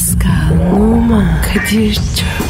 Pascal, Oman, Kadir çok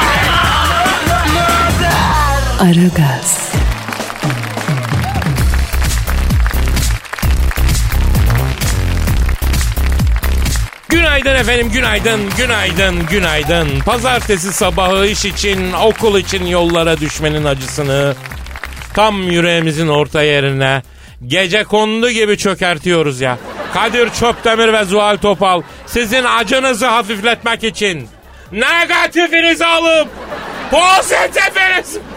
Aragaz, Günaydın efendim, günaydın, günaydın, günaydın. Pazartesi sabahı iş için, okul için yollara düşmenin acısını tam yüreğimizin orta yerine gece kondu gibi çökertiyoruz ya. Kadir Çöptemir ve Zuhal Topal sizin acınızı hafifletmek için negatifinizi alıp pozitifinizi...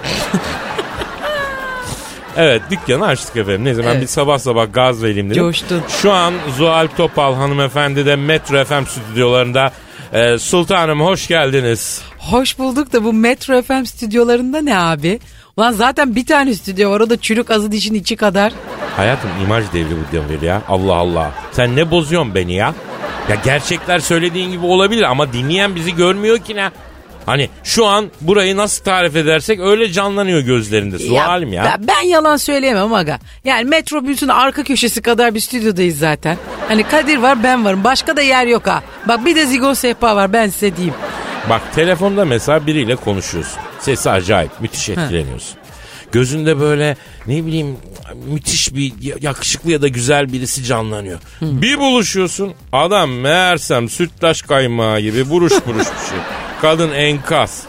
Evet dükkanı açtık efendim. Neyse ben Evet. bir sabah sabah gaz vereyim dedim. Coştun. Şu an Zuhal Topal hanımefendi de Metro FM stüdyolarında. Ee, Sultanım hoş geldiniz. Hoş bulduk da bu Metro FM stüdyolarında ne abi? Ulan zaten bir tane stüdyo var o da çürük azı dişin içi kadar. Hayatım imaj devri bu devir ya. Allah Allah. Sen ne bozuyorsun beni ya? Ya gerçekler söylediğin gibi olabilir ama dinleyen bizi görmüyor ki ne? Hani şu an burayı nasıl tarif edersek öyle canlanıyor gözlerinde. Sualim ya. Ben, ben yalan söyleyemem aga. Yani metrobüsün arka köşesi kadar bir stüdyodayız zaten. Hani Kadir var ben varım başka da yer yok ha. Bak bir de zigon sehpa var ben size diyeyim. Bak telefonda mesela biriyle konuşuyorsun. Sesi acayip. Müthiş etkileniyorsun. Gözünde böyle ne bileyim müthiş bir yakışıklı ya da güzel birisi canlanıyor. Bir buluşuyorsun adam meğersem sütlaç kaymağı gibi buruş buruş bir şey. Kadın enkaz.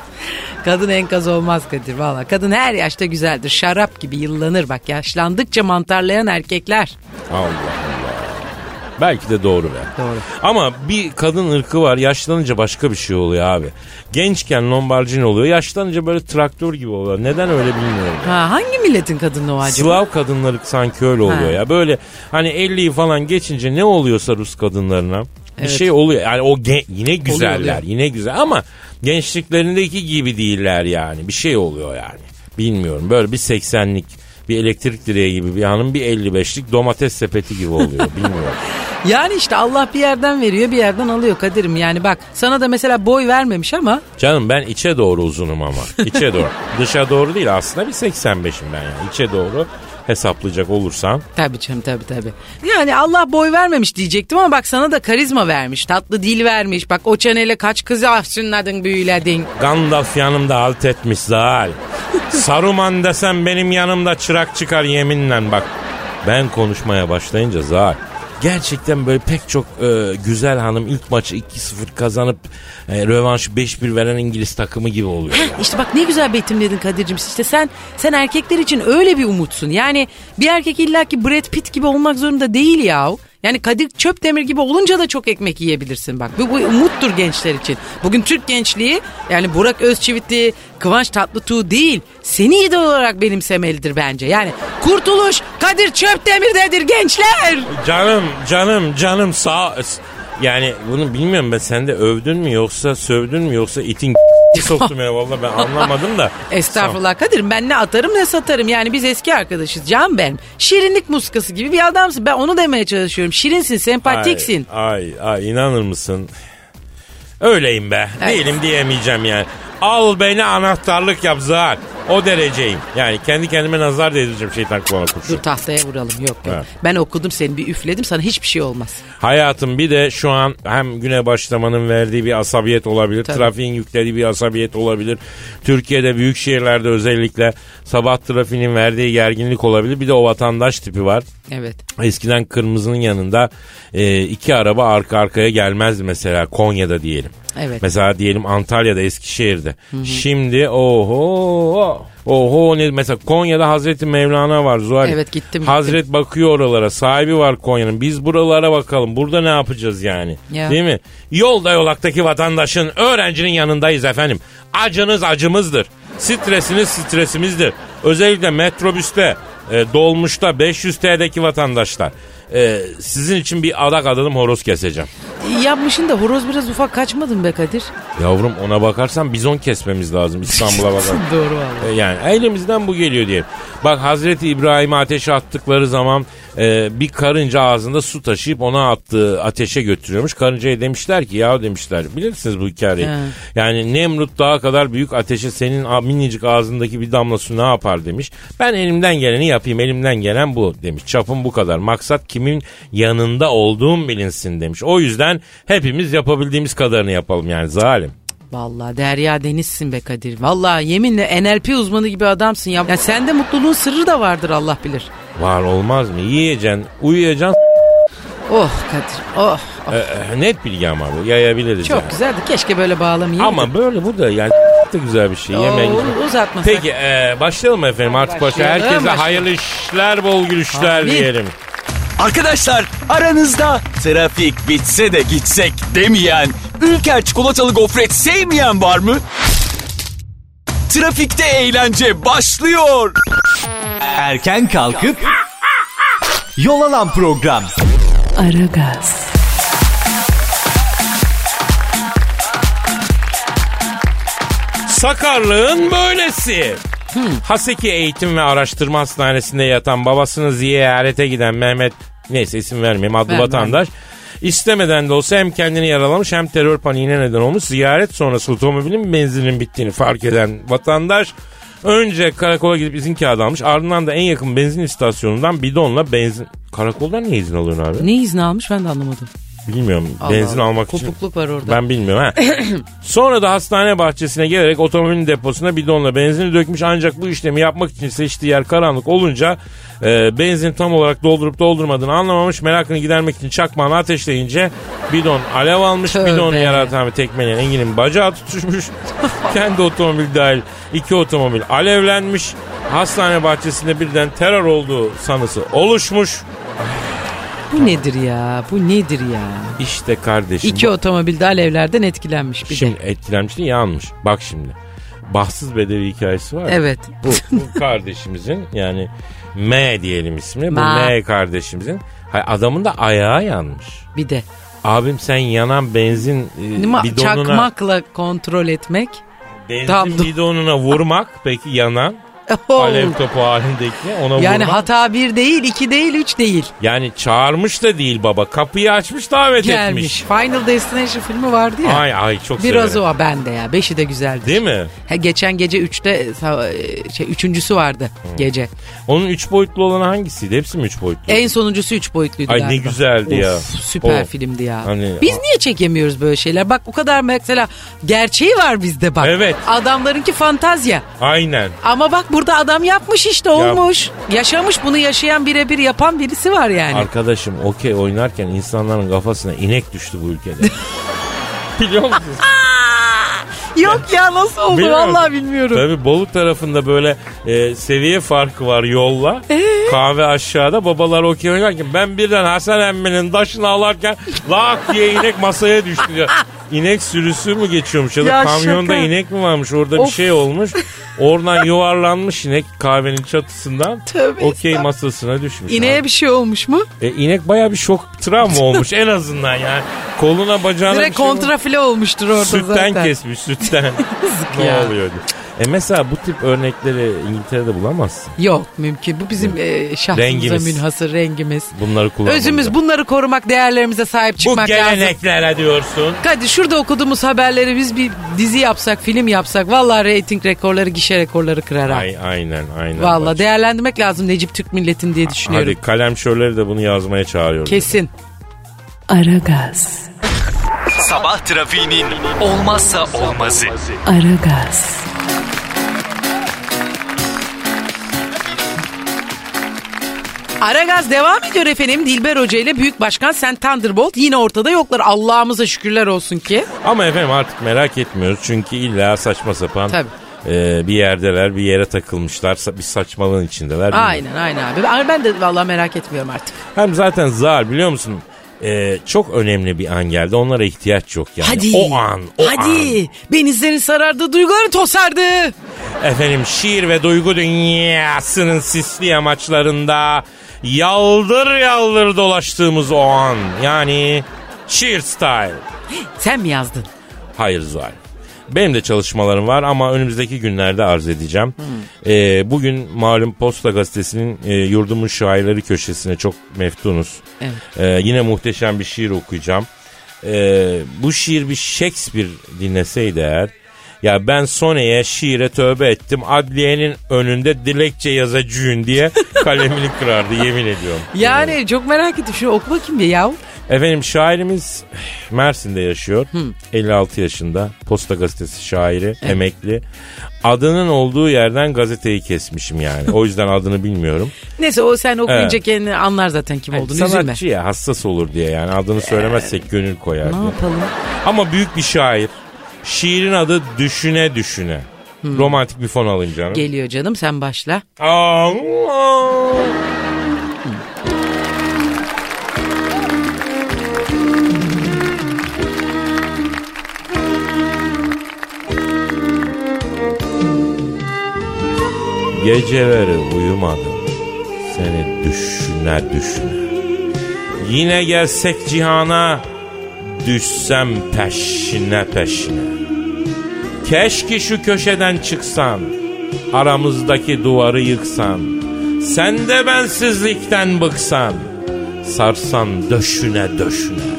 Kadın enkaz olmaz Kadir valla. Kadın her yaşta güzeldir. Şarap gibi yıllanır bak yaşlandıkça mantarlayan erkekler. Allah Allah. Belki de doğru be. Doğru. Ama bir kadın ırkı var yaşlanınca başka bir şey oluyor abi. Gençken Lombardini oluyor yaşlanınca böyle traktör gibi oluyor. Neden öyle bilmiyorum. Ha, hangi milletin kadını o acaba? Slav kadınları sanki öyle oluyor Ha. ya. Böyle hani 50'yi falan geçince ne oluyorsa Rus kadınlarına Evet. şey oluyor. Yani o gen- yine güzeller, oluyor. yine güzel ama gençliklerindeki gibi değiller yani. Bir şey oluyor yani. Bilmiyorum. Böyle bir 80'lik bir elektrik direği gibi bir hanım bir 55'lik domates sepeti gibi oluyor. Bilmiyorum. Yani işte Allah bir yerden veriyor bir yerden alıyor Kadir'im. Yani bak sana da mesela boy vermemiş ama Canım ben içe doğru uzunum ama. İçe doğru. Dışa doğru değil aslında bir 85'im ben yani. İçe doğru hesaplayacak olursam. tabii canım tabii tabii. Yani Allah boy vermemiş diyecektim ama bak sana da karizma vermiş. Tatlı dil vermiş. Bak o çeneyle kaç kızı afşınladın büyüledin. Gandalf yanımda alt etmiş Zal. Saruman desem benim yanımda çırak çıkar yeminle bak. Ben konuşmaya başlayınca Zal. Gerçekten böyle pek çok e, güzel hanım ilk maçı 2-0 kazanıp e, rövanşı 5-1 veren İngiliz takımı gibi oluyor. ya. İşte bak ne güzel betimledin Kadir'cim. İşte sen sen erkekler için öyle bir umutsun. Yani bir erkek illaki Brad Pitt gibi olmak zorunda değil yahu. Yani Kadir Çöpdemir gibi olunca da çok ekmek yiyebilirsin bak. Bu, bu umuttur gençler için. Bugün Türk gençliği yani Burak Özçivitli, Kıvanç Tatlıtuğ değil. Seni idol olarak benimsemelidir bence. Yani kurtuluş Kadir Çöpdemir'dedir gençler. Canım canım canım sağ yani bunu bilmiyorum ben sen de övdün mü yoksa sövdün mü yoksa itin soktum ya vallahi ben anlamadım da. Estağfurullah Kadir'im ben ne atarım ne satarım. Yani biz eski arkadaşız can benim. Şirinlik muskası gibi bir adamsın. Ben onu demeye çalışıyorum. Şirinsin, sempatiksin. Ay, ay, ay inanır mısın? Öyleyim be. Evet. Değilim diyemeyeceğim yani. Al beni anahtarlık yap Zahar. O dereceyim. Yani kendi kendime nazar değdireceğim şeytan Dur kurşun. tahtaya vuralım yok yok. Evet. Ben okudum seni bir üfledim sana hiçbir şey olmaz. Hayatım bir de şu an hem güne başlamanın verdiği bir asabiyet olabilir. Tabii. Trafiğin yüklediği bir asabiyet olabilir. Türkiye'de büyük şehirlerde özellikle sabah trafiğinin verdiği gerginlik olabilir. Bir de o vatandaş tipi var. Evet. Eskiden kırmızının yanında e, iki araba arka arkaya gelmezdi mesela Konya'da diyelim. Evet. Mesela diyelim Antalya'da Eskişehir'de. Şimdi oho oho ne mesela Konya'da Hazreti Mevlana var Zuhal. Evet, gittim, gittim. Hazret bakıyor oralara sahibi var Konya'nın. Biz buralara bakalım burada ne yapacağız yani. Ya. Değil mi? Yolda yolaktaki vatandaşın öğrencinin yanındayız efendim. Acınız acımızdır. Stresiniz stresimizdir. Özellikle metrobüste, e, dolmuşta 500 TL'deki vatandaşlar. E, sizin için bir adak adadım horoz keseceğim. Yapmışın da horoz biraz ufak kaçmadın be Kadir. Yavrum ona bakarsan bizon kesmemiz lazım İstanbul'a bakarsan. Doğru valla. E, Yani elimizden bu geliyor diye. Bak Hazreti İbrahim'i ateşe attıkları zaman e, bir karınca ağzında su taşıyıp ona attığı ateşe götürüyormuş. Karıncaya demişler ki ya demişler bilirsiniz bu hikayeyi. He. Yani Nemrut daha kadar büyük ateşe senin minicik ağzındaki bir damla su ne yapar demiş. Ben elimden geleni yapayım elimden gelen bu demiş. Çapım bu kadar. Maksat kimin yanında olduğum bilinsin demiş. O yüzden hepimiz yapabildiğimiz kadarını yapalım yani zalim. Valla Derya Deniz'sin be Kadir. Valla yeminle NLP uzmanı gibi adamsın ya. ya sende mutluluğun sırrı da vardır Allah bilir. Var olmaz mı? Yiyeceksin, uyuyacaksın, Oh Kadir oh. oh. Ee, e, net bilgi ama bu yayabiliriz Çok yani. güzeldi keşke böyle bağlamayayım. Ama böyle bu da yani da güzel bir şey. Yemeğin güzel. uzatmasak. Peki e, başlayalım efendim artık başla. Başlayalım, Herkese başlayalım. hayırlı işler bol gülüşler Amin. diyelim. Arkadaşlar aranızda trafik bitse de gitsek demeyen, Ülker çikolatalı gofret sevmeyen var mı? Trafikte eğlence başlıyor. Erken kalkıp yol alan program. Aragaz, Sakarlığın böylesi. Haseki Eğitim ve Araştırma Hastanesi'nde yatan babasını ziyarete giden Mehmet neyse isim vermeyeyim adlı Vermem. vatandaş istemeden de olsa hem kendini yaralamış hem terör paniğine neden olmuş. Ziyaret sonrası otomobilin benzinin bittiğini fark eden vatandaş önce karakola gidip izin kağıdı almış. Ardından da en yakın benzin istasyonundan bidonla benzin... Karakoldan niye izin alıyorsun abi? Ne izni almış ben de anlamadım. Bilmiyorum. Allah benzin Allah. almak için. Kopukluk var orada. Ben bilmiyorum ha. Sonra da hastane bahçesine gelerek otomobilin deposuna bidonla benzini dökmüş ancak bu işlemi yapmak için seçtiği yer karanlık olunca e, benzin tam olarak doldurup doldurmadığını anlamamış. Merakını gidermek için çakmağını ateşleyince bidon alev almış. Tövbe. Bidonu yaratan tekmeleyen Engin'in bacağı tutuşmuş. Kendi otomobil dahil iki otomobil alevlenmiş. Hastane bahçesinde birden terör olduğu sanısı oluşmuş. Bu nedir ya? Bu nedir ya? İşte kardeşim. İki otomobil de alevlerden etkilenmiş bir Şimdi de. etkilenmiş değil yanmış. Bak şimdi. Bahtsız bedevi hikayesi var. ya. Evet. Bu, bu kardeşimizin yani M diyelim ismi. Bu Ma. M kardeşimizin. hay- Adamın da ayağı yanmış. Bir de. Abim sen yanan benzin e, Ma- bidonuna Çakmakla kontrol etmek. benzin Tam- bidonuna vurmak peki yanan. Alev topu halindeki ona Yani vurmak. hata bir değil, iki değil, üç değil. yani çağırmış da değil baba. Kapıyı açmış davet Gelmiş. etmiş. Final Destination filmi vardı ya. Ay ay çok Biraz severim. o bende ya. Beşi de güzeldi. Değil mi? Ha, geçen gece üçte sa- şey, üçüncüsü vardı gece. Onun üç boyutlu olanı hangisiydi? Hepsi mi üç boyutlu? En sonuncusu üç boyutluydu Ay ne galiba. güzeldi ya. Süper O. filmdi ya. Hani- Biz niye çekemiyoruz böyle şeyler? Bak o kadar mesela gerçeği var bizde bak. Evet. Adamlarınki fantazya. Aynen. Ama bak burada adam yapmış işte olmuş. Yaşamış bunu yaşayan birebir yapan birisi var yani. Arkadaşım okey oynarken insanların kafasına inek düştü bu ülkede. Biliyor musunuz? Yok ya nasıl oldu Bilmiyorum. vallahi bilmiyorum. Tabii Bolu tarafında böyle e, seviye farkı var yolla. Ee? Kahve aşağıda babalar okey oynarken ben birden Hasan emminin taşını alarken lak diye inek masaya düştü. İnek sürüsü mü geçiyormuş ya da Ya kamyonda şaka. inek mi varmış orada bir Of. şey olmuş. Oradan yuvarlanmış inek kahvenin çatısından Tövbe okey estağfurullah. masasına düşmüş. İneğe bir şey olmuş mu? E, inek baya bir şok travma olmuş en azından yani. Koluna bacağına Direkt bir şey olmuş. kontrafile olmuştur orada Sütten zaten. kesmiş sütten. ne oluyor diye. E mesela bu tip örnekleri İngiltere'de bulamazsın. Yok mümkün. Bu bizim e, şahsımıza Rengimiz. münhasır rengimiz. Bunları kullanmamız. Özümüz bunları korumak, değerlerimize sahip Bu çıkmak lazım. geleneklere diyorsun. Hadi şurada okuduğumuz haberleri biz bir dizi yapsak, film yapsak vallahi reyting rekorları, gişe rekorları kırar ha. Ay, aynen aynen. Vallahi değerlendirmek lazım Necip Türk milletin diye düşünüyorum. Hadi kalem şörleri de bunu yazmaya çağırıyorum. Kesin. Aragaz, Sabah trafiğinin olmazsa olmazı. Aragaz, Aragaz devam ediyor efendim. Dilber Hoca ile Büyük Başkan Sen Thunderbolt yine ortada yoklar. Allah'ımıza şükürler olsun ki. Ama efendim artık merak etmiyoruz. Çünkü illa saçma sapan Tabii. e, bir yerdeler bir yere takılmışlar. sa- Bir saçmalığın içindeler. Aynen aynen abi. Ben de vallahi merak etmiyorum artık. Hem zaten zar biliyor musun? E, çok önemli bir an geldi. Onlara ihtiyaç yok yani. Hadi. O an. O an. Hadi. Benizlerin sarardı, duyguları tosardı. Efendim şiir ve duygu dünyasının sisli amaçlarında yaldır yaldır dolaştığımız o an. Yani şiir style. Sen mi yazdın? Hayır Zuhal. Benim de çalışmalarım var ama önümüzdeki günlerde arz edeceğim. Ee, bugün malum Posta Gazetesi'nin e, yurdumun şairleri köşesine çok meftunuz. Evet. Ee, yine muhteşem bir şiir okuyacağım. Ee, bu şiir bir Shakespeare dinleseydi eğer. Ya ben Sone'ye şiire tövbe ettim. Adliyenin önünde dilekçe yazacağım diye kalemini kırardı yemin ediyorum. Yani çok merak ettim. Şunu oku bakayım bir yav. Efendim şairimiz Mersin'de yaşıyor. 56 yaşında. Posta gazetesi şairi, emekli. Adının olduğu yerden gazeteyi kesmişim yani. O yüzden adını bilmiyorum. Neyse o sen okuyunca Evet. kendini anlar zaten kim olduğunu. Üzülme. Sanatçı ya hassas olur diye yani adını söylemezsek gönül koyar Ne yapalım? Ama büyük bir şair. Şiirin adı Düşüne Düşüne. Romantik bir fon alın canım. Geliyor canım sen başla. Allah. Geceleri uyumadım seni düşüne düşüne. Yine gelsek cihana düşsem peşine peşine. Keşke şu köşeden çıksan, aramızdaki duvarı yıksan, sen de bensizlikten bıksan, sarsan döşüne döşüne.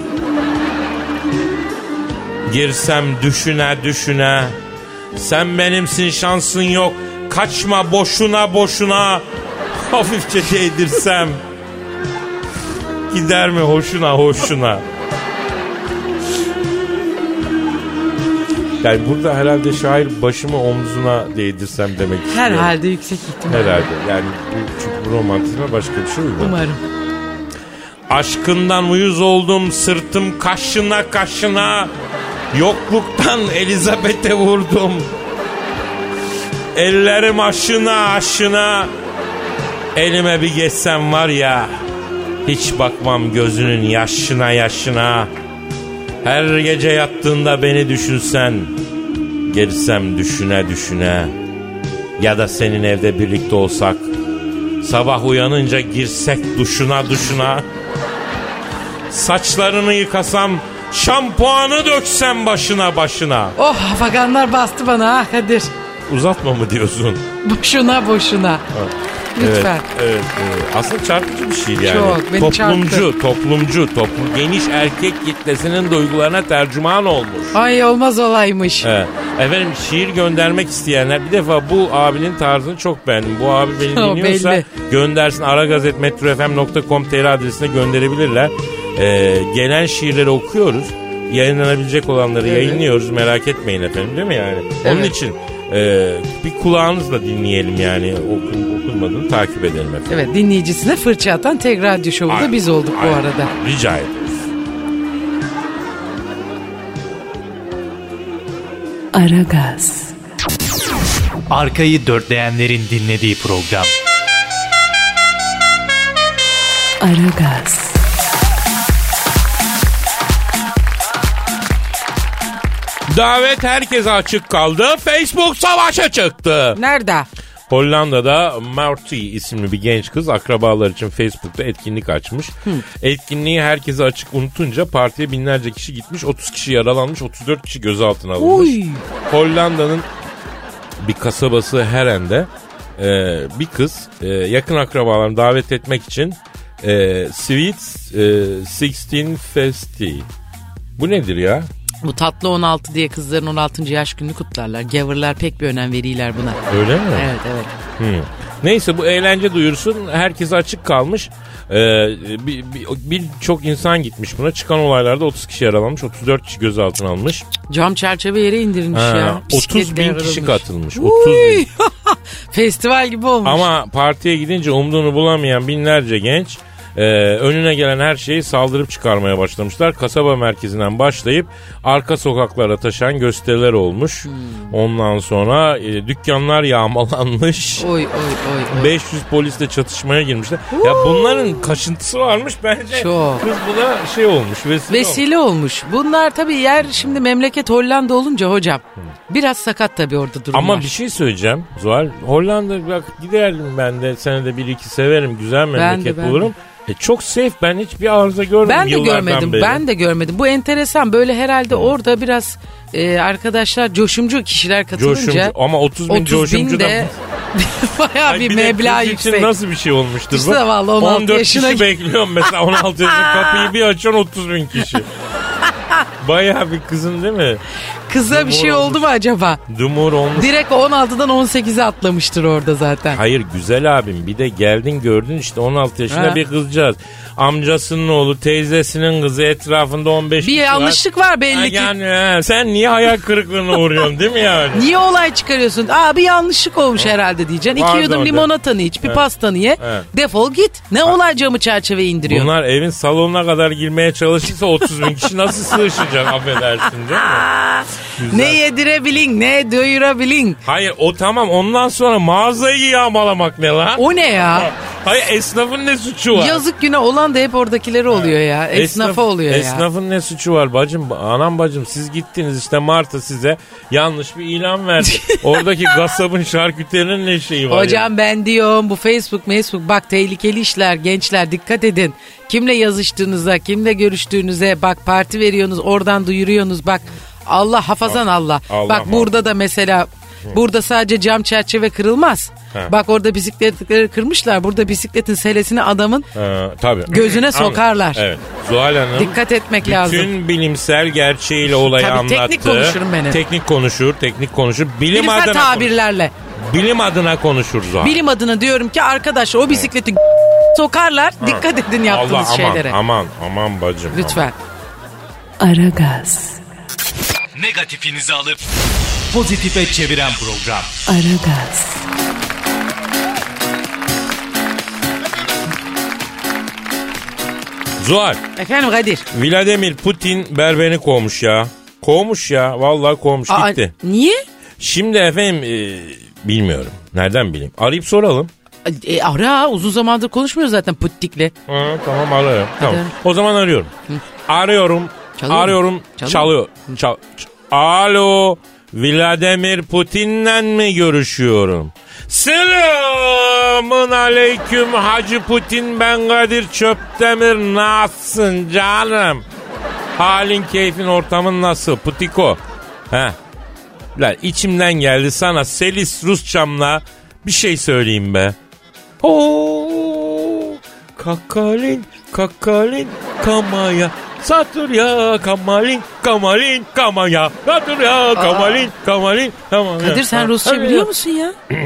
Girsem düşüne düşüne, sen benimsin şansın yok, kaçma boşuna boşuna, hafifçe değdirsem, gider mi hoşuna hoşuna. Yani burada herhalde şair başımı omzuna değdirsem demek istiyor. Herhalde yüksek ihtimal. Herhalde. Yani bu, çünkü bu romantizme başka bir şey uymuyor. Umarım. Aşkından uyuz oldum sırtım kaşına kaşına. Yokluktan Elizabeth'e vurdum. Ellerim aşına aşına. Elime bir geçsem var ya. Hiç bakmam gözünün yaşına yaşına. Her gece yattığında beni düşünsen. Girsem düşüne düşüne. Ya da senin evde birlikte olsak. Sabah uyanınca girsek duşuna duşuna. Saçlarını yıkasam, şampuanı döksem başına başına. Oh hafaganlar bastı bana ha Kadir. Uzatma mı diyorsun? Boşuna boşuna. Lütfen. Evet, evet, evet. Aslında çarpıcı bir şiir yani. Çok, beni toplumcu, çarptı. toplumcu, toplum geniş erkek kitlesinin duygularına tercüman olmuş. Ay olmaz olaymış. Evet. Efendim şiir göndermek isteyenler bir defa bu abinin tarzını çok beğendim. Bu abi beni dinliyorsa belli. göndersin aragazetmetrofm.com.tr adresine gönderebilirler. Ee, gelen şiirleri okuyoruz. Yayınlanabilecek olanları yayınlıyoruz. Merak etmeyin efendim değil mi yani? Onun Evet. için e, bir kulağınızla dinleyelim yani okun, okunmadığını takip edelim efendim. Evet dinleyicisine fırça atan tek radyo şovu da biz olduk bu aynen. arada. Rica ederim. Aragaz, Arkayı dörtleyenlerin dinlediği program. Aragaz, Davet herkese açık kaldı. Facebook savaşa çıktı. Nerede? Hollanda'da Marty isimli bir genç kız akrabalar için Facebook'ta etkinlik açmış. Etkinliği herkese açık unutunca partiye binlerce kişi gitmiş. 30 kişi yaralanmış, 34 kişi gözaltına alınmış. Uy. Hollanda'nın bir kasabası Heren'de e, bir kız e, yakın akrabalarını davet etmek için e, Sweet e, 16 Festi. Bu nedir ya? Bu tatlı 16 diye kızların 16. yaş gününü kutlarlar. Gavurlar pek bir önem veriyorlar buna. Öyle mi? Evet evet. Hmm. Neyse bu eğlence duyurusun herkese açık kalmış. Ee, bir, bir, birçok insan gitmiş buna. Çıkan olaylarda 30 kişi yaralanmış, 34 kişi gözaltına alınmış. Cam çerçeve yere indirilmiş Ha, ya. 30 bin Bisikletler kişi katılmış. 30 Uy. bin. Festival gibi olmuş. Ama partiye gidince umduğunu bulamayan binlerce genç Ee, önüne gelen her şeyi saldırıp çıkarmaya başlamışlar. Kasaba merkezinden başlayıp arka sokaklara taşan gösteriler olmuş. Hmm. Ondan sonra e, dükkanlar yağmalanmış. Oy oy oy oy. 500 polisle çatışmaya girmişler. Ya bunların kaşıntısı varmış bence. Çok. Kız buna şey olmuş vesile, olmuş. Vesile olmuş. Bunlar tabii yer şimdi memleket Hollanda olunca hocam. Biraz sakat tabii orada durumlar. Ama bir şey söyleyeceğim Zuhal. Hollanda bak giderdim ben de senede bir iki severim. Güzel memleket ben de. bulurum. E, çok safe ben hiçbir arıza görmedim ben de görmedim. beri. Ben de görmedim. Bu enteresan. Böyle herhalde orada biraz e, arkadaşlar coşumcu kişiler katılınca Coşumcu ama 30 bin 30 bin coşumcu da... de bayağı Ay bir, bir meblağ kız için yüksek. nasıl bir şey olmuştur İşte bu? vallahi 16 14 yaşına- kişi bekliyorum mesela 16 yaşında kapıyı bir açan 30 bin kişi. Bayağı bir kızın değil mi? Kıza bir şey Dumur oldu mu acaba? Dumur olmuş. Direkt 16'dan 18'e atlamıştır orada zaten. Hayır güzel abim bir de geldin gördün işte 16 yaşında Ha. bir kızcağız. Amcasının oğlu teyzesinin kızı etrafında 15 Bir kişi yanlışlık var Ha, belli ki. Yani he, sen niye hayal kırıklığına uğruyorsun değil mi yani? Niye olay çıkarıyorsun? Aa bir yanlışlık olmuş herhalde diyeceksin. İki Pardon yudum de. limonatanı iç, bir He. pastanı ye. He. Defol git. Ne olay camı çerçeve indiriyor. Bunlar evin salonuna kadar girmeye çalışırsa 30 bin kişi nasıl sığışacak affedersin değil mi? Güzel. Ne yedirebilin, ne doyurabilin. Hayır o tamam ondan sonra mağazayı yağmalamak ne lan? O ne ya? Hayır esnafın ne suçu var? Yazık günah olan da hep oradakileri oluyor ya. Esnafa Esnaf- oluyor ya. Esnafın ne suçu var bacım? Anam bacım siz gittiniz işte Mart'a size yanlış bir ilan verdi. Oradaki kasabın şarküterinin ne şeyi var? Hocam ben diyorum bu Facebook, Facebook bak tehlikeli işler gençler dikkat edin. Kimle yazıştığınıza, kimle görüştüğünüze bak parti veriyorsunuz oradan duyuruyorsunuz bak. Allah hafazan Allah. Allah bak Allah. burada da mesela burada sadece cam çerçeve kırılmaz. He. Bak orada bisikletleri kırmışlar. Burada bisikletin selesini adamın Ee, tabii. Gözüne sokarlar. Evet. Zuhal Hanım. dikkat etmek bütün lazım. bilimsel gerçeğiyle olayı Tabii anlattı. teknik konuşurum benim. Teknik konuşur, teknik konuşur. Bilim Bilimsel adına tabirlerle. bilim adına konuşur Zuhal. Bilim adına diyorum ki arkadaşlar o bisikleti sokarlar. Dikkat edin yaptığınız Allah aman, şeylere. aman aman bacım. Lütfen. Aragaz, Negatifinizi alıp pozitife çeviren program. Aragaz, Zuhal, Efendim Kadir. Vladimir Putin berbeni kovmuş ya. Kovmuş ya. Vallahi kovmuş Aa, gitti. niye? Şimdi efendim e, bilmiyorum. Nereden bileyim? Arayıp soralım. E, ara uzun zamandır konuşmuyoruz zaten Puttik'le. Ha, tamam arıyorum. Tamam. O zaman arıyorum. Arıyorum. Çalıyor mu? arıyorum. Çalıyor. Çalıyor. Çal, ç- Alo. Vladimir Putin'le mi görüşüyorum? Selamun aleyküm Hacı Putin ben Kadir Çöptemir nasılsın canım? Halin keyfin ortamın nasıl Putiko? He. Lan içimden geldi sana Selis Rusçamla bir şey söyleyeyim be. Oo, kakalin, kakalin, kamaya. Satır ya kamalin, kamalin, kamaya. Satır ya kamalin, kamalin, kamaya. Kadir sen Ha, Rusça biliyor ya. musun ya?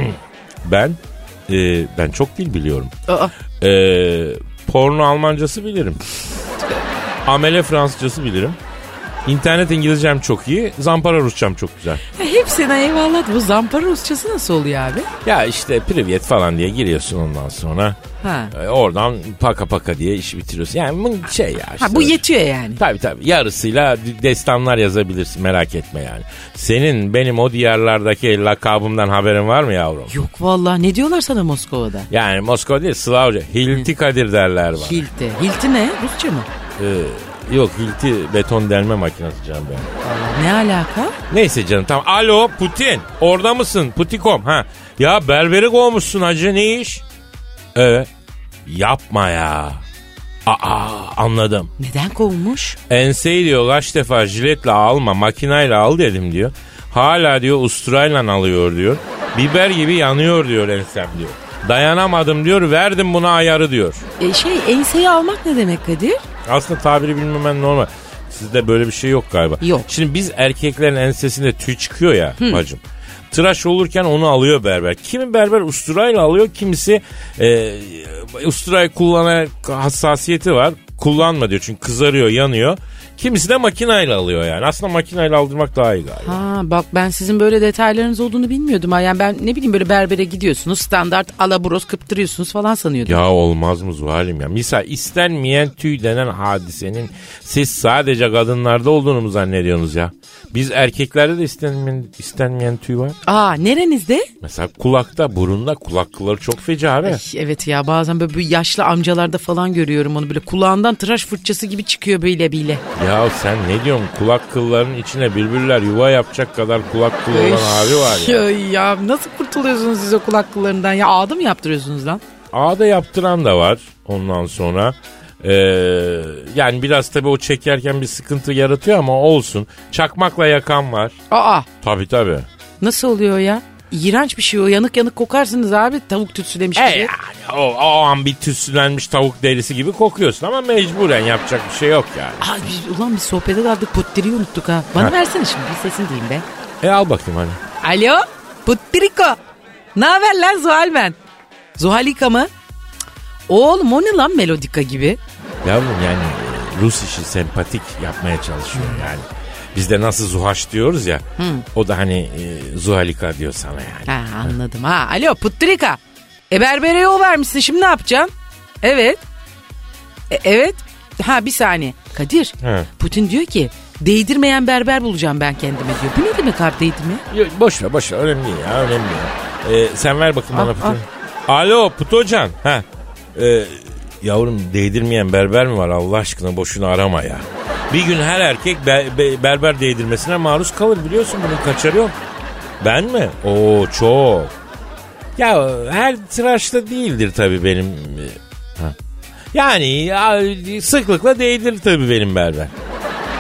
Ben, e, ben çok dil biliyorum. Aa, E, porno Almancası bilirim. Amele Fransızcası bilirim. İnternet İngilizcem çok iyi. Zampara Rusçam çok güzel. ya hepsine eyvallah. Bu zampara Rusçası nasıl oluyor abi? Ya işte privyet falan diye giriyorsun ondan sonra. Ha. E, oradan paka paka diye işi bitiriyorsun. Yani bu şey ya işte. Ha bu yetiyor yani. Tabii tabii yarısıyla destanlar yazabilirsin merak etme yani. Senin benim o diyarlardaki lakabımdan haberin var mı yavrum? Yok vallahi ne diyorlar sana Moskova'da? Yani Moskova değil Slavca. Hilti Kadir derler bana. Hilti. Hilti ne? Rusça mı? Ee, yok Hilti beton delme makinesi canım benim. Ne alaka? Neyse canım tamam. Alo Putin orada mısın? Putikom ha. Ya berberi kovmuşsun hacı ne iş? Evet. Yapma ya. Aa anladım. Neden kovmuş? Enseyi diyor kaç defa jiletle alma makinayla al dedim diyor. Hala diyor usturayla alıyor diyor. Biber gibi yanıyor diyor ensem diyor. Dayanamadım diyor verdim buna ayarı diyor. E şey enseyi almak ne demek Kadir? Aslında tabiri bilmemen normal. Sizde böyle bir şey yok galiba. Yok. Şimdi biz erkeklerin ensesinde tüy çıkıyor ya bacım. Tıraş olurken onu alıyor berber. Kimi berber usturayla alıyor, kimisi e, usturayı kullanan hassasiyeti var. Kullanma diyor çünkü kızarıyor, yanıyor. Kimisi de makinayla alıyor yani. Aslında makinayla aldırmak daha iyi galiba. Ha bak ben sizin böyle detaylarınız olduğunu bilmiyordum. Ha. Yani ben ne bileyim böyle berbere gidiyorsunuz standart alaburos kıptırıyorsunuz falan sanıyordum. Ya olmaz mı Zuhal'im ya? Misal istenmeyen tüy denen hadisenin siz sadece kadınlarda olduğunu mu zannediyorsunuz ya? Biz erkeklerde de istenmeyen, istenmeyen tüy var. Aa nerenizde? Mesela kulakta, burunda kulak kılları çok feci abi. Ay, evet ya bazen böyle bir yaşlı amcalarda falan görüyorum onu böyle kulağından tıraş fırçası gibi çıkıyor böyle bile. Ya sen ne diyorsun? Kulak kıllarının içine bülbüller yuva yapacak kadar kulak kılı olan abi var ya. Ya nasıl kurtuluyorsunuz siz o kulak kıllarından ya ağda mı yaptırıyorsunuz lan? Ağda yaptıran da var ondan sonra. Ee, yani biraz tabii o çekerken bir sıkıntı yaratıyor ama olsun. Çakmakla yakan var. Aa Tabii tabii. nasıl oluyor ya? İğrenç bir şey o yanık yanık kokarsınız abi tavuk tütsülemiş E gibi. yani o, o an bir tüslenmiş tavuk derisi gibi kokuyorsun ama mecburen yapacak bir şey yok yani. Biz, ulan biz sohbete daldık puttiriyi unuttuk ha. Bana Ha. versene şimdi bir sesini diyeyim be. E al bakayım hadi. Alo puttiriko. Ne haber lan Zuhal ben? Zuhalika mı? Cık, Oğlum o ne lan melodika gibi? Yavrum yani e, Rus işi sempatik yapmaya çalışıyor yani. Biz de nasıl Zuhaş diyoruz ya. O da hani e, Zuhalika diyor sana yani. Ha anladım ha. Alo puttirika. E berbere yol vermişsin şimdi ne yapacaksın? Evet. E, evet. Ha bir saniye. Kadir. He. Putin diyor ki değdirmeyen berber bulacağım ben kendime diyor. Bu ne demek abi değdirme? Yo, boş ver boş ver önemli değil ya önemli ya. E, sen ver bakayım bana Putin. Alo Putocan. Ha. E, yavrum değdirmeyen berber mi var Allah aşkına boşuna arama ya. Bir gün her erkek be- be- berber değdirmesine maruz kalır biliyorsun bunun kaçarı yok. Ben mi? Oo çok. Ya her tıraşta değildir tabii benim. e, Ha. Yani ya, sıklıkla değdir tabii benim berber.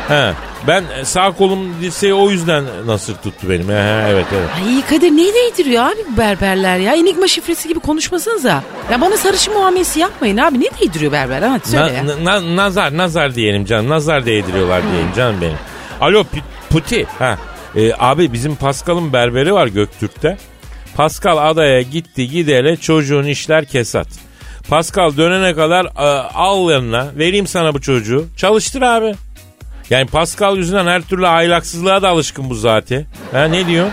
Ha. Ben e, sağ kolum dirseği o yüzden nasır tuttu benim. Ha, evet evet. Ay Kadir neyi değdiriyor abi bu berberler ya? Enigma şifresi gibi konuşmasanıza. Ya bana sarışın muamelesi yapmayın abi. Ne değdiriyor berber? Hadi söyle ya. Na- na- nazar nazar diyelim canım. Nazar değdiriyorlar diyelim canım benim. Alo Puti. Ha. E, abi bizim Pascal'ın berberi var Göktürk'te. Pascal adaya gitti gidele çocuğun işler kesat. Pascal dönene kadar e, al yanına vereyim sana bu çocuğu. Çalıştır abi. Yani Pascal yüzünden her türlü ahlaksızlığa da alışkın bu zaten. Ha ne diyor?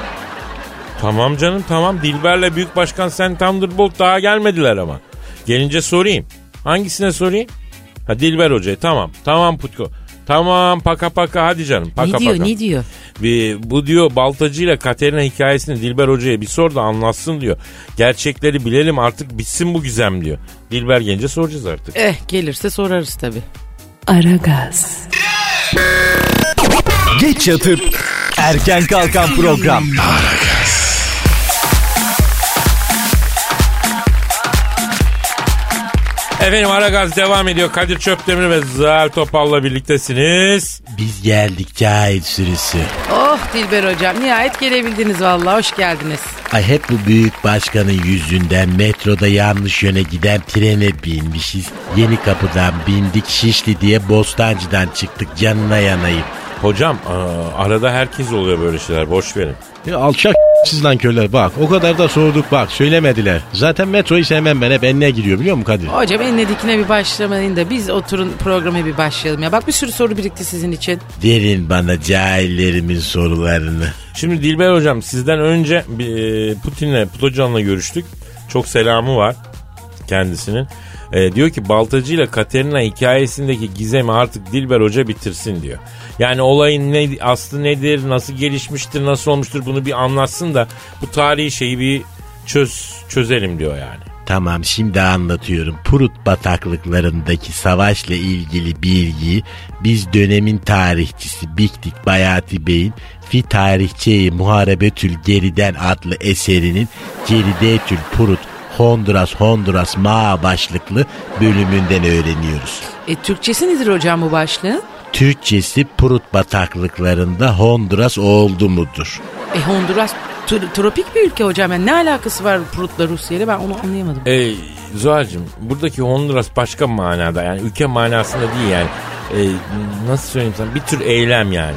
Tamam canım tamam. Dilber'le Büyük Başkan Sen Thunderbolt daha gelmediler ama. Gelince sorayım. Hangisine sorayım? Ha Dilber Hoca'ya tamam. Tamam Putko. Tamam paka paka hadi canım. Paka ne diyor paka. ne diyor? Ve bu diyor Baltacı ile Katerina hikayesini Dilber Hoca'ya bir sor da anlatsın diyor. Gerçekleri bilelim artık bitsin bu gizem diyor. Dilber gelince soracağız artık. Eh gelirse sorarız tabii. Aragaz, Geç yatıp erken kalkan program. Efendim Aragaz devam ediyor. Kadir Çöptemir ve Zahal Topal'la birliktesiniz. Biz geldik cahil sürüsü. Oh Dilber hocam nihayet gelebildiniz vallahi hoş geldiniz. Ay hep bu büyük başkanın yüzünden metroda yanlış yöne giden trene binmişiz. Yeni kapıdan bindik Şişli diye Bostancı'dan çıktık canına yanayım. Hocam aa, arada herkes oluyor böyle şeyler boş verin. Ya alçak siz lan köler bak o kadar da sorduk bak söylemediler. Zaten metroyu sevmem ben hep enine gidiyor biliyor musun Kadir? Hocam enine dikine bir başlamayın da biz oturun programa bir başlayalım ya. Bak bir sürü soru birikti sizin için. Verin bana cahillerimin sorularını. Şimdi Dilber hocam sizden önce bir, e, Putin'le Putocan'la görüştük. Çok selamı var kendisinin. E, diyor ki Baltacı ile Katerina hikayesindeki gizemi artık Dilber Hoca bitirsin diyor. Yani olayın ne, aslı nedir, nasıl gelişmiştir, nasıl olmuştur bunu bir anlatsın da bu tarihi şeyi bir çöz çözelim diyor yani. Tamam şimdi anlatıyorum. Prut bataklıklarındaki savaşla ilgili bilgiyi biz dönemin tarihçisi Biktik Bayati Bey'in Fi Tarihçeyi Muharebetül Geriden adlı eserinin Geridetül Prut Honduras Honduras Ma başlıklı bölümünden öğreniyoruz. E Türkçesi nedir hocam bu başlığın? Türkçesi Prut bataklıklarında Honduras oldu mudur? E Honduras tro- tropik bir ülke hocam. Yani ne alakası var Prut'la Rusya ile ben onu anlayamadım. E, Zuhal'cığım buradaki Honduras başka manada yani ülke manasında değil yani. E, nasıl söyleyeyim sana bir tür eylem yani.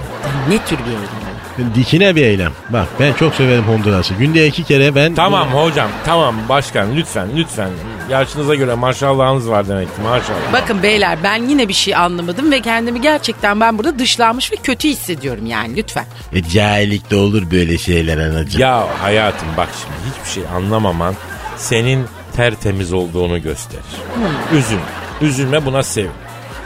Ne tür bir eylem? Dikine bir eylem. Bak ben çok severim Honduras'ı. Günde iki kere ben... Tamam hocam tamam başkan lütfen lütfen Yaşınıza göre maşallahınız var demek ki maşallah. Bakın beyler ben yine bir şey anlamadım ve kendimi gerçekten ben burada dışlanmış ve kötü hissediyorum yani lütfen. E, cahillikte olur böyle şeyler anacığım. Ya hayatım bak şimdi hiçbir şey anlamaman senin tertemiz olduğunu gösterir. Üzülme. Üzülme buna sevin.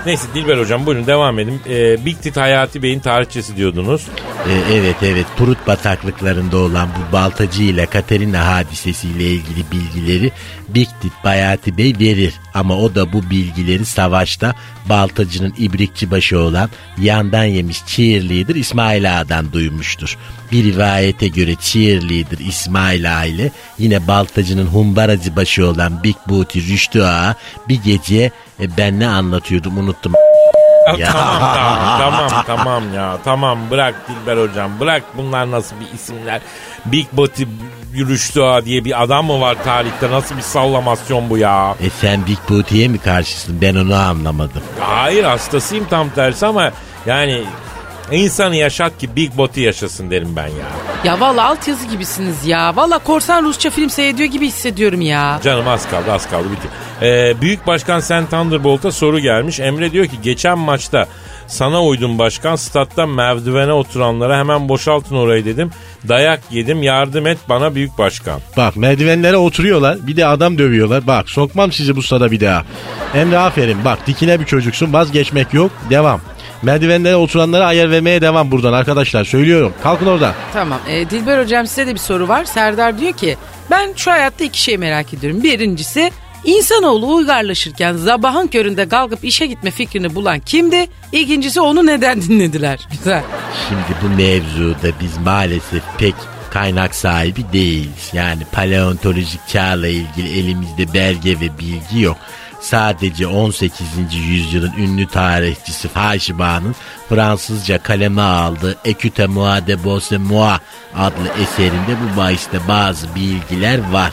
Neyse Dilber hocam buyurun devam edin. Ee, Big Tit Hayati Bey'in tarihçesi diyordunuz. E, evet evet Prut bataklıklarında olan bu Baltacı ile Katerina hadisesiyle ilgili bilgileri Biktit Bayati Bey verir. Ama o da bu bilgileri savaşta Baltacı'nın ibrikçi başı olan yandan yemiş cheerleader İsmail Ağa'dan duymuştur. Bir rivayete göre cheerleader İsmail Ağa ile yine Baltacı'nın humbaracı başı olan Big Booty Rüştü Ağa bir gece e, ben ne anlatıyordum unuttum. Ya, Ya. Tamam tamam tamam tamam ya tamam bırak Dilber hocam bırak bunlar nasıl bir isimler. Big Booty Rüştü Ağa diye bir adam mı var tarihte nasıl bir sallamasyon bu ya? E sen Big Booty'ye mi karşısın ben onu anlamadım. Hayır hastasıyım tam tersi ama yani insanı yaşat ki Big Booty yaşasın derim ben ya. Ya valla altyazı gibisiniz ya. Valla korsan Rusça film seyrediyor gibi hissediyorum ya. Canım az kaldı az kaldı bitiyor. Ee, Büyük Başkan Sen Thunderbolt'a soru gelmiş. Emre diyor ki geçen maçta sana uydum başkan statta merdivene oturanlara hemen boşaltın orayı dedim. Dayak yedim yardım et bana büyük başkan. Bak merdivenlere oturuyorlar bir de adam dövüyorlar. Bak sokmam sizi bu stada bir daha. Emre aferin bak dikine bir çocuksun vazgeçmek yok devam. Merdivenlere oturanlara ayar vermeye devam buradan arkadaşlar söylüyorum. Kalkın oradan. Tamam. E, Dilber hocam size de bir soru var. Serdar diyor ki ben şu hayatta iki şey merak ediyorum. Birincisi insanoğlu uygarlaşırken sabahın köründe kalkıp işe gitme fikrini bulan kimdi? İkincisi onu neden dinlediler? Güzel. Şimdi bu mevzuda biz maalesef pek kaynak sahibi değiliz. Yani paleontolojik çağla ilgili elimizde belge ve bilgi yok. Sadece 18. yüzyılın ünlü tarihçisi Haşiba'nın Fransızca kaleme aldığı Eküte Moi de Bosse Moi adlı eserinde bu bahiste bazı bilgiler var.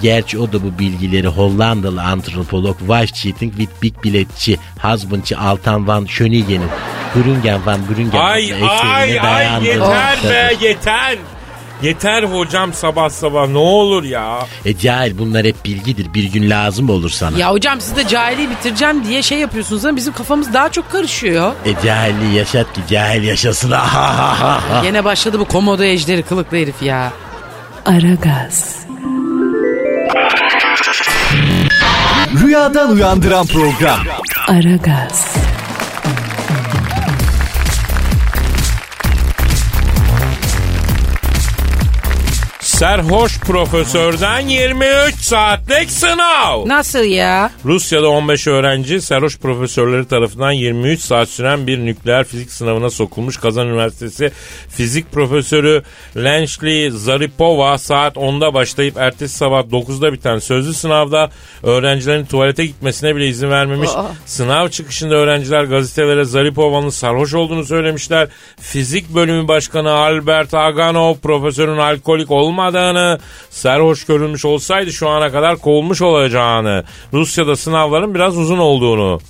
Gerçi o da bu bilgileri Hollandalı antropolog Wife Cheating with Big Biletçi Husbandçı Altan van Schönigen'in Grüngen van Grüngen Ay adlı ay ay yeter be yeter. Yeter hocam sabah sabah ne olur ya. E cahil bunlar hep bilgidir. Bir gün lazım olur sana. Ya hocam siz de cahiliyi bitireceğim diye şey yapıyorsunuz ama bizim kafamız daha çok karışıyor. E cahilliği yaşat ki cahil yaşasın. Gene başladı bu komodo ejderi kılıklı herif ya. Aragaz, Rüyadan uyandıran program. Aragaz, Serhoş profesörden 23 saatlik sınav. Nasıl ya? Rusya'da 15 öğrenci Serhoş profesörleri tarafından 23 saat süren bir nükleer fizik sınavına sokulmuş. Kazan Üniversitesi fizik profesörü Lençli Zaripova saat 10'da başlayıp ertesi sabah 9'da biten sözlü sınavda öğrencilerin tuvalete gitmesine bile izin vermemiş. Sınav çıkışında öğrenciler gazetelere Zaripova'nın sarhoş olduğunu söylemişler. Fizik bölümü başkanı Albert Aganov profesörün alkolik olmadığını, sarhoş görülmüş olsaydı şu ana kadar kovulmuş olacağını, Rusya'da sınavların biraz uzun olduğunu.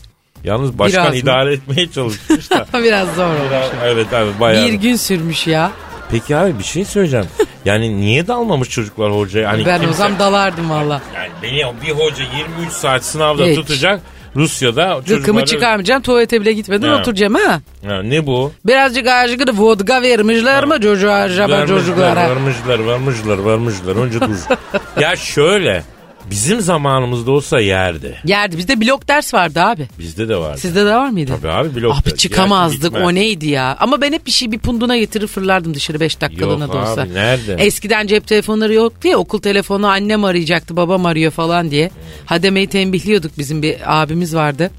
Yalnız başkan Biraz mı? idare etmeye çalışmış da. Biraz zor olmuş. evet evet bayağı. Bir gün sürmüş ya. Peki abi bir şey söyleyeceğim. Yani niye dalmamış çocuklar hocaya? Hani ben o kimse- zaman dalardım valla. Yani beni bir hoca 23 saat sınavda Hiç. tutacak. Rusya'da Gıkımı çocukları... çıkarmayacağım tuvalete bile gitmeden Ha. oturacağım ha. Ha, ne bu? Birazcık ağacıkını vodka vermişler mi çocuğa acaba Vermişler, çocuklara? vermişler, vermişler, vermişler. Önce dur. ya şöyle, bizim zamanımızda olsa yerdi. Yerdi bizde blok ders vardı abi. Bizde de vardı. Sizde de var mıydı? Tabii abi blok Abi ders. çıkamazdık Yersin, o gitmez. neydi ya. Ama ben hep bir şey bir punduna getirir fırlardım dışarı 5 dakikalığına Yok da olsa. abi, nerede? Eskiden cep telefonları yoktu ya okul telefonu annem arayacaktı babam arıyor falan diye. Hademeyi tembihliyorduk bizim bir abimiz vardı.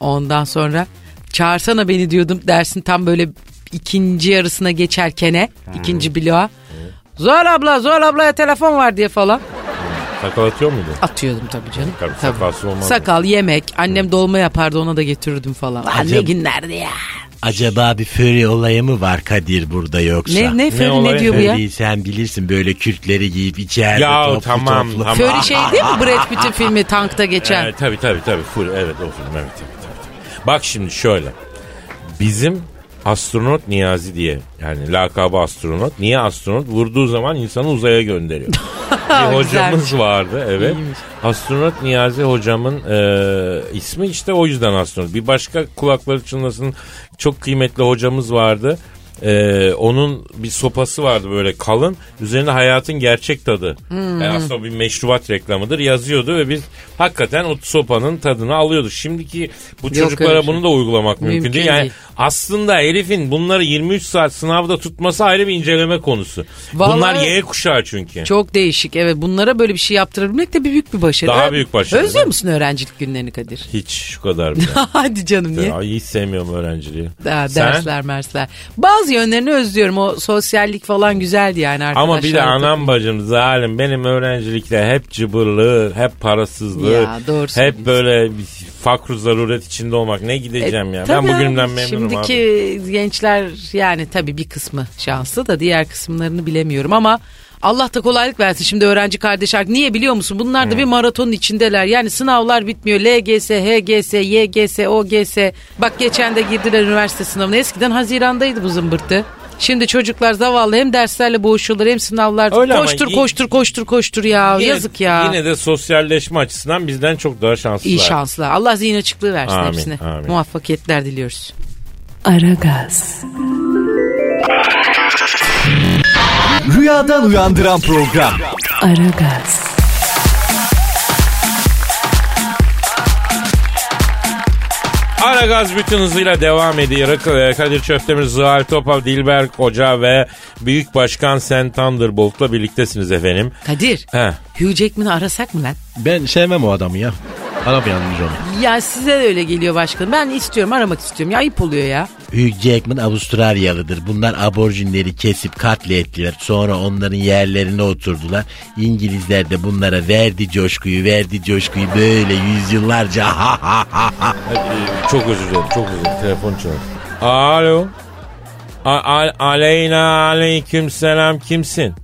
Ondan sonra çağırsana beni diyordum dersin tam böyle ikinci yarısına geçerkene ikinci bloğa. Zuhal abla Zuhal ablaya telefon var diye falan. Sakal atıyor muydu? Atıyordum tabii canım. Tabii, sakalsız olmaz. Sakal, yemek. Annem dolma yapardı ona da getirirdim falan. Ah, ne Acaba- günlerdi ya. Acaba bir furry olayı mı var Kadir burada yoksa? Ne ne Furry olay? ne diyor bu ya? Furry sen bilirsin böyle kürkleri giyip içeride Ya toplu tamam, toplu. tamam. Furry şey değil mi Brad Pitt'in filmi Tank'ta geçen? Evet, tabii tabii tabii. Full, evet o film evet tabii, tabii, tabii. Bak şimdi şöyle. Bizim astronot Niyazi diye yani lakabı astronot. Niye astronot? Vurduğu zaman insanı uzaya gönderiyor. bir hocamız vardı evet. İyiymiş. Astronot Niyazi hocamın e, ismi işte o yüzden astronot. Bir başka kulakları çınlasın çok kıymetli hocamız vardı. E, onun bir sopası vardı böyle kalın. Üzerinde hayatın gerçek tadı. Hmm. Yani aslında bir meşrubat reklamıdır yazıyordu ve biz hakikaten o sopanın tadını alıyorduk. Şimdiki bu Yok çocuklara öyle şey. bunu da uygulamak mümkün, Mümkün değil. Yani değil. aslında herifin bunları 23 saat sınavda tutması ayrı bir inceleme konusu. Vallahi- Bunlar Y kuşağı çünkü. Çok değişik evet bunlara böyle bir şey yaptırabilmek de büyük bir başarı. Daha Ha, büyük başarı. Özlüyor musun öğrencilik günlerini Kadir? Hiç şu kadar bile. Hadi canım niye? Ya, hiç sevmiyorum öğrenciliği. Daha Sen? dersler mersler. Bazı yönlerini özlüyorum. O sosyallik falan güzeldi yani arkadaşlar. Ama bir de anam bacım zalim benim öğrencilikte hep cıbırlığı, hep parasızlığı, Ya, doğru hep söylüyorsun. böyle fakru zaruret içinde olmak. Ne gideceğim ya? Ben E, Tabii bugünümden abi, memnunum Şimdiki abi. gençler yani tabii bir kısmı şanslı da diğer kısımlarını bilemiyorum ama Allah da kolaylık versin şimdi öğrenci kardeş. Niye biliyor musun? Bunlar da bir maratonun içindeler. Yani sınavlar bitmiyor. LGS, HGS, YGS, OGS. Bak geçen de girdiler üniversite sınavına. Eskiden Haziran'daydı bu zımbırtı. Şimdi çocuklar zavallı hem derslerle boğuşuyorlar hem sınavlar. Öyle ama koştur y- koştur koştur koştur ya. Yine- Yazık ya. Yine de sosyalleşme açısından bizden çok daha şanslılar. İyi şanslar. Allah zihin açıklığı versin Amin, hepsine. amin. Muvaffakiyetler diliyoruz. Aragaz, Rüyadan uyandıran program. Aragaz, Ara gaz bütün hızıyla devam ediyor. Ee, Kadir Çöptemir, Zuhal Topal, Dilber Koca ve Büyük Başkan Sen Thunderbolt'la birliktesiniz efendim. Kadir. Heh. Hugh Jackman'ı arasak mı lan? Ben sevmem o adamı ya. Aramayalım biz onu. Ya size de öyle geliyor başkanım. Ben istiyorum aramak istiyorum. Ya ayıp oluyor ya. Hugh Jackman Avustralyalıdır. Bunlar aborjinleri kesip katlettiler. Sonra onların yerlerine oturdular. İngilizler de bunlara verdi coşkuyu, verdi coşkuyu böyle yüzyıllarca ha ha ha ha. Çok özür dilerim, çok özür dilerim. Telefon çalıyor. Alo. A- a- aleyna aleyküm selam kimsin?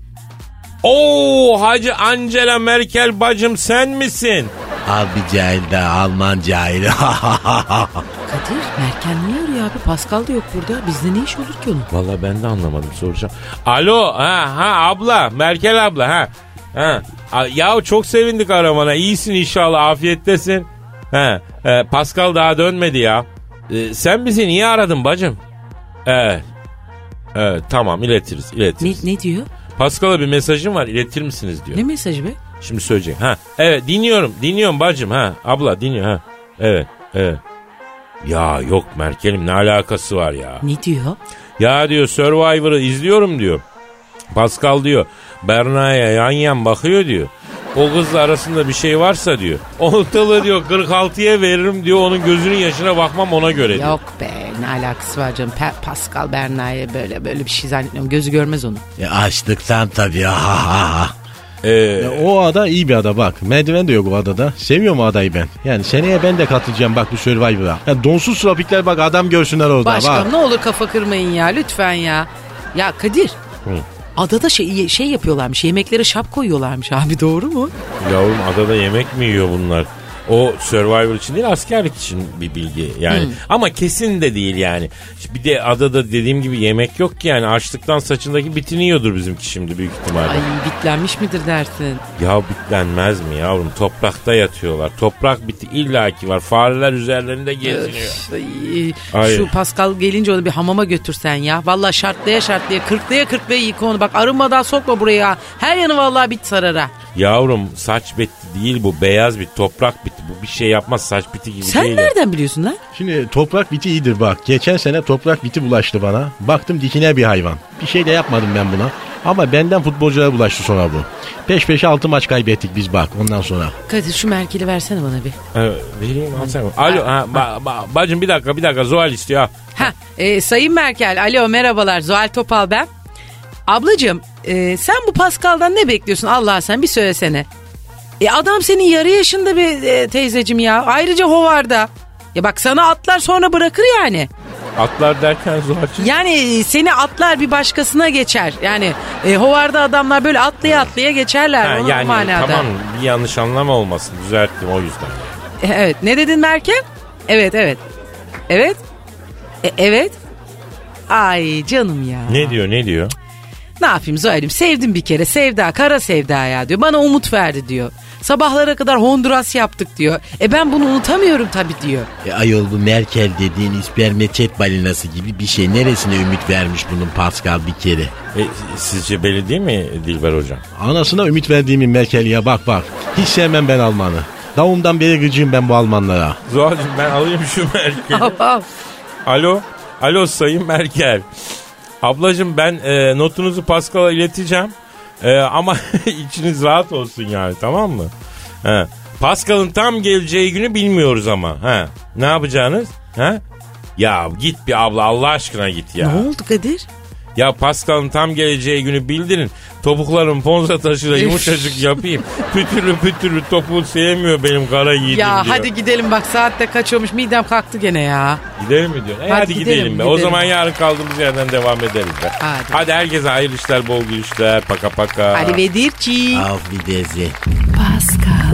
Oo Hacı Angela Merkel bacım sen misin? Al bir cahil daha Alman cahili. Kadir Merkel niye arıyor abi? Pascal da yok burada. Bizde ne iş olur ki onun? Vallahi ben de anlamadım soracağım. Alo ha ha abla Merkel abla ha. Ha. Ya çok sevindik aramana. İyisin inşallah afiyettesin. Ha. e, Pascal daha dönmedi ya. E, sen bizi niye aradın bacım? Evet. Evet tamam iletiriz Ne, iletiriz. ne diyor? Pascal'a bir mesajım var iletir misiniz diyor. Ne mesajı be? Şimdi söyleyecek. Ha evet dinliyorum dinliyorum bacım ha abla dinliyor ha. Evet evet. Ya yok Merkel'im ne alakası var ya. Ne diyor? Ya diyor Survivor'ı izliyorum diyor. Pascal diyor Berna'ya yan yan bakıyor diyor. O kızla arasında bir şey varsa diyor. Ortalığı diyor 46'ya veririm diyor. Onun gözünün yaşına bakmam ona göre diyor. Yok be ne alakası var canım. Pa- Pascal Berna'ya böyle böyle bir şey zannetmiyorum. Gözü görmez onu. E, açlıktan tabii ha ha ha. Ee, Ya o ada iyi bir ada bak. Merdiven de yok o adada. Seviyorum o adayı ben. Yani seneye ben de katılacağım bak bu Survivor'a. Ya donsuz tropikler bak adam görsünler orada. Başkanım bak. ne olur kafa kırmayın ya lütfen ya. Ya Kadir. Adada şey, şey yapıyorlarmış yemeklere şap koyuyorlarmış abi doğru mu? Yavrum adada yemek mi yiyor bunlar? O Survivor için değil askerlik için bir bilgi yani. Ama kesin de değil yani. Bir de adada dediğim gibi yemek yok ki yani. Açlıktan saçındaki bitini yiyordur bizimki şimdi büyük ihtimalle. Ay bitlenmiş midir dersin? Ya bitlenmez mi yavrum? Toprakta yatıyorlar. Toprak biti illaki var. Fareler üzerlerinde geziniyor. Ay. Şu Pascal gelince onu bir hamama götürsen ya. Vallahi şartlaya şartlaya kırklaya kırklaya yıka onu. Bak arınmadan sokma buraya. Her yanı vallahi bit sarara. Yavrum saç biti değil bu. Beyaz bit, toprak biti. Bu bir şey yapmaz saç biti gibi Sen değil. nereden biliyorsun lan? Şimdi toprak biti iyidir bak. Geçen sene toprak biti bulaştı bana. Baktım dikine bir hayvan. Bir şey de yapmadım ben buna. Ama benden futbolculara bulaştı sonra bu. Peş peşe altı maç kaybettik biz bak ondan sonra. Kadir şu Merkel'i versene bana bir. Evet, vereyim al sen. Alo, ha, ba- ba- bacım bir dakika bir dakika Zuhal istiyor. ha. Ha, e, Sayın Merkel, alo merhabalar. Zuhal Topal ben. Ablacığım, e, sen bu Pascal'dan ne bekliyorsun Allah sen bir söylesene. E adam senin yarı yaşında bir e, teyzecim ya. Ayrıca hovarda. Ya bak sana atlar sonra bırakır yani. Atlar derken Zuhal'cığım. Yani e, seni atlar bir başkasına geçer. Yani e, hovarda adamlar böyle atlaya atlaya geçerler. Ha, onun yani manada. tamam bir yanlış anlama olmasın düzelttim o yüzden. E, Evet ne dedin Merkel? Evet evet. Evet. E, evet. Ay canım ya. Ne diyor ne diyor? Ne yapayım Zuhal'im sevdim bir kere sevda kara sevda ya diyor. Bana umut verdi diyor. Sabahlara kadar Honduras yaptık diyor. E ben bunu unutamıyorum tabii diyor. E, ayol bu Merkel dediğin ispermeçet balinası gibi bir şey. Neresine ümit vermiş bunun Pascal bir kere? E, sizce belli değil mi Dilber hocam? Anasına ümit verdiğimin Merkel ya bak bak. Hiç sevmem ben Alman'ı. Davumdan beri gıcığım ben bu Almanlara. Zuhal'cığım ben alayım şu Merkel'i. Al, al. Alo. Alo Sayın Merkel. Ablacığım ben e, notunuzu Pascal'a ileteceğim. E, ama içiniz rahat olsun yani tamam mı? He. Pascal'ın tam geleceği günü bilmiyoruz ama. He. Ne yapacağınız? He? Ya git bir abla Allah aşkına git ya. Ne oldu Kadir? Ya Pascal'ın tam geleceği günü bildirin. Topuklarım ponza taşıyla yumuşacık yapayım. pütürlü pütürlü topuğu sevmiyor benim kara yiğidim Ya diyor. hadi gidelim bak saatte kaç olmuş midem kalktı gene ya. Gidelim mi diyorsun? E hadi, Hadi gidelim, gidelim, be. O gidelim. zaman yarın kaldığımız yerden devam ederiz be. Hadi. herkese hayırlı işler, bol gülüşler. Paka paka. Hadi Bedirci. Auf Wiedersehen. Pascal,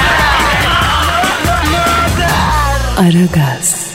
Aragaz.